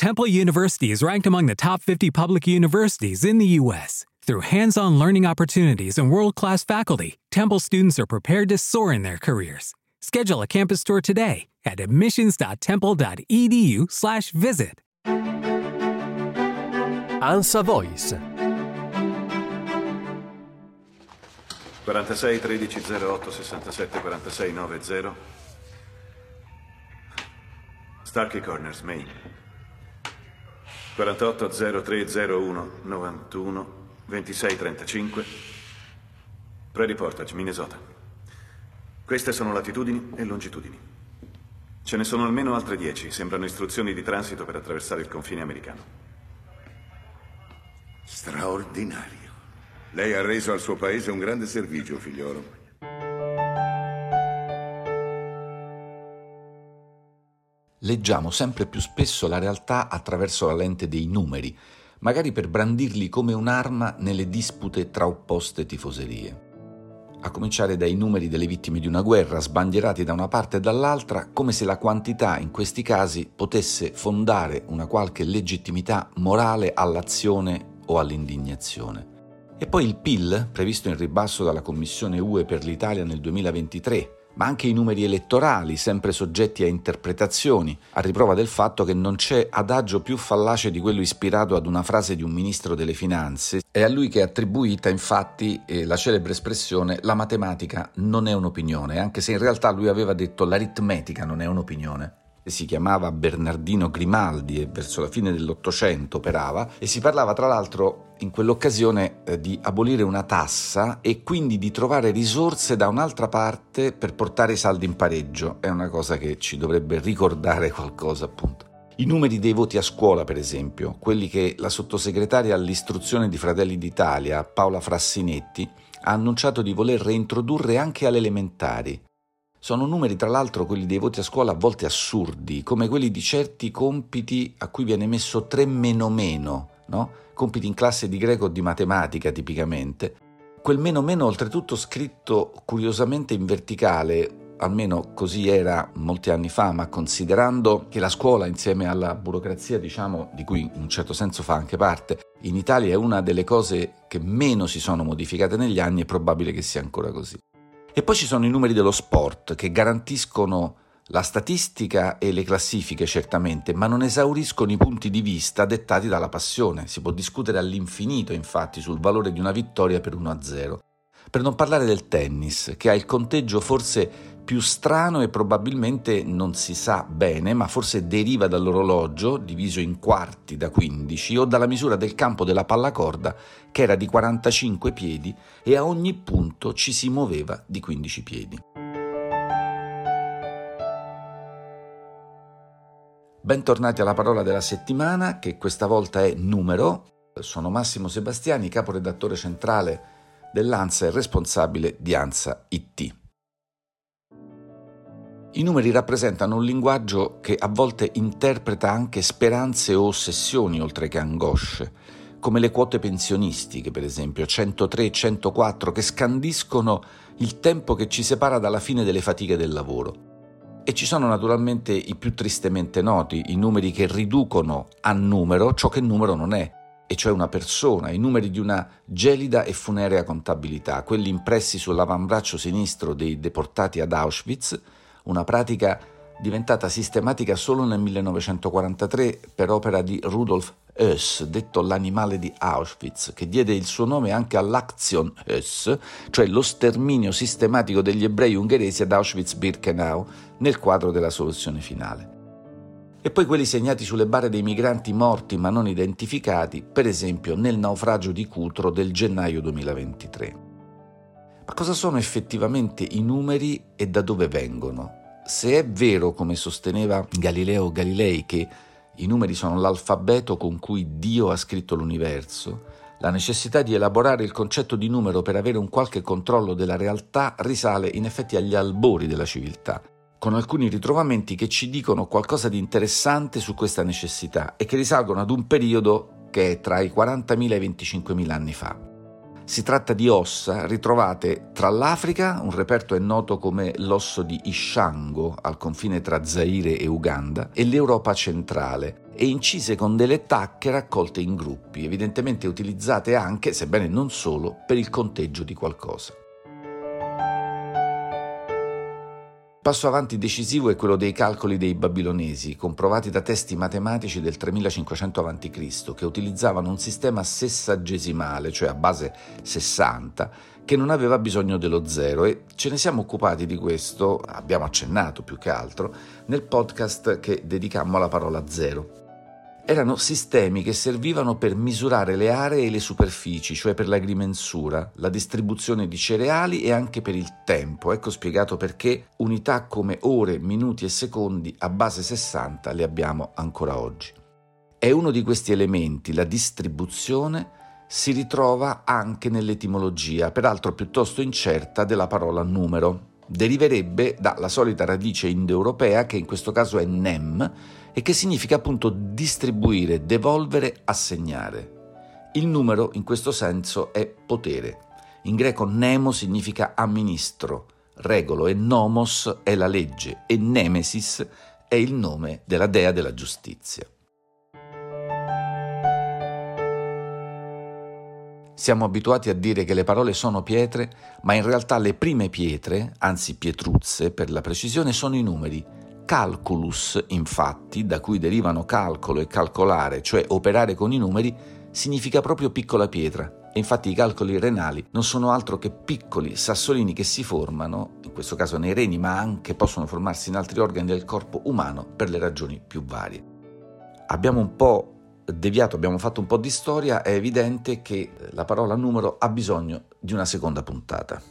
Temple University is ranked among the top 50 public universities in the U.S. Through hands on learning opportunities and world class faculty, Temple students are prepared to soar in their careers. Schedule a campus tour today at admissions.temple.edu/slash visit. Ansa Voice 46 13 08 67 46 90 Starkey Corners, Maine 48 0301 91 26 35 Prairie Portage, Minnesota Queste sono latitudini e longitudini. Ce ne sono almeno altre 10, sembrano istruzioni di transito per attraversare il confine americano. Straordinario. Lei ha reso al suo paese un grande servizio, figliolo. Leggiamo sempre più spesso la realtà attraverso la lente dei numeri, magari per brandirli come un'arma nelle dispute tra opposte tifoserie. A cominciare dai numeri delle vittime di una guerra, sbandierati da una parte e dall'altra, come se la quantità in questi casi potesse fondare una qualche legittimità morale all'azione o all'indignazione. E poi il PIL, previsto in ribasso dalla Commissione UE per l'Italia nel 2023, ma anche i numeri elettorali, sempre soggetti a interpretazioni, a riprova del fatto che non c'è adagio più fallace di quello ispirato ad una frase di un ministro delle finanze. È a lui che è attribuita infatti eh, la celebre espressione la matematica non è un'opinione, anche se in realtà lui aveva detto l'aritmetica non è un'opinione si chiamava Bernardino Grimaldi e verso la fine dell'Ottocento operava e si parlava tra l'altro in quell'occasione eh, di abolire una tassa e quindi di trovare risorse da un'altra parte per portare i saldi in pareggio. È una cosa che ci dovrebbe ricordare qualcosa appunto. I numeri dei voti a scuola, per esempio, quelli che la sottosegretaria all'istruzione di Fratelli d'Italia, Paola Frassinetti, ha annunciato di voler reintrodurre anche alle elementari. Sono numeri, tra l'altro, quelli dei voti a scuola a volte assurdi, come quelli di certi compiti a cui viene messo 3 meno meno, no? compiti in classe di greco o di matematica tipicamente. Quel meno meno oltretutto scritto curiosamente in verticale, almeno così era molti anni fa, ma considerando che la scuola insieme alla burocrazia, diciamo, di cui in un certo senso fa anche parte, in Italia è una delle cose che meno si sono modificate negli anni, è probabile che sia ancora così. E poi ci sono i numeri dello sport che garantiscono la statistica e le classifiche certamente, ma non esauriscono i punti di vista dettati dalla passione. Si può discutere all'infinito, infatti, sul valore di una vittoria per 1-0. Per non parlare del tennis, che ha il conteggio forse più strano e probabilmente non si sa bene, ma forse deriva dall'orologio, diviso in quarti da 15, o dalla misura del campo della pallacorda, che era di 45 piedi e a ogni punto ci si muoveva di 15 piedi. Bentornati alla parola della settimana, che questa volta è numero. Sono Massimo Sebastiani, caporedattore centrale dell'ANSA e responsabile di ANSA IT. I numeri rappresentano un linguaggio che a volte interpreta anche speranze o ossessioni oltre che angosce, come le quote pensionistiche, per esempio 103 e 104, che scandiscono il tempo che ci separa dalla fine delle fatiche del lavoro. E ci sono naturalmente i più tristemente noti, i numeri che riducono a numero ciò che numero non è, e cioè una persona, i numeri di una gelida e funerea contabilità, quelli impressi sull'avambraccio sinistro dei deportati ad Auschwitz, una pratica diventata sistematica solo nel 1943 per opera di Rudolf Höss, detto l'animale di Auschwitz, che diede il suo nome anche all'Aktion Höss, cioè lo sterminio sistematico degli ebrei ungheresi ad Auschwitz-Birkenau nel quadro della soluzione finale. E poi quelli segnati sulle bare dei migranti morti ma non identificati, per esempio nel naufragio di Cutro del gennaio 2023. Ma cosa sono effettivamente i numeri e da dove vengono? Se è vero, come sosteneva Galileo Galilei, che i numeri sono l'alfabeto con cui Dio ha scritto l'universo, la necessità di elaborare il concetto di numero per avere un qualche controllo della realtà risale in effetti agli albori della civiltà, con alcuni ritrovamenti che ci dicono qualcosa di interessante su questa necessità e che risalgono ad un periodo che è tra i 40.000 e i 25.000 anni fa. Si tratta di ossa ritrovate tra l'Africa, un reperto è noto come l'osso di Ishango al confine tra Zaire e Uganda, e l'Europa centrale, e incise con delle tacche raccolte in gruppi, evidentemente utilizzate anche, sebbene non solo, per il conteggio di qualcosa. Passo avanti decisivo è quello dei calcoli dei babilonesi, comprovati da testi matematici del 3500 a.C., che utilizzavano un sistema sessagesimale, cioè a base 60, che non aveva bisogno dello zero e ce ne siamo occupati di questo, abbiamo accennato più che altro, nel podcast che dedicammo alla parola zero erano sistemi che servivano per misurare le aree e le superfici, cioè per l'agrimensura, la distribuzione di cereali e anche per il tempo. Ecco spiegato perché unità come ore, minuti e secondi a base 60 le abbiamo ancora oggi. E uno di questi elementi, la distribuzione, si ritrova anche nell'etimologia, peraltro piuttosto incerta, della parola numero. Deriverebbe dalla solita radice indoeuropea, che in questo caso è nem, e che significa appunto distribuire, devolvere, assegnare. Il numero in questo senso è potere. In greco nemo significa amministro, regolo e nomos è la legge e nemesis è il nome della dea della giustizia. Siamo abituati a dire che le parole sono pietre, ma in realtà le prime pietre, anzi pietruzze per la precisione, sono i numeri Calculus, infatti, da cui derivano calcolo e calcolare, cioè operare con i numeri, significa proprio piccola pietra. E infatti i calcoli renali non sono altro che piccoli sassolini che si formano, in questo caso nei reni, ma anche possono formarsi in altri organi del corpo umano per le ragioni più varie. Abbiamo un po' deviato, abbiamo fatto un po' di storia, è evidente che la parola numero ha bisogno di una seconda puntata.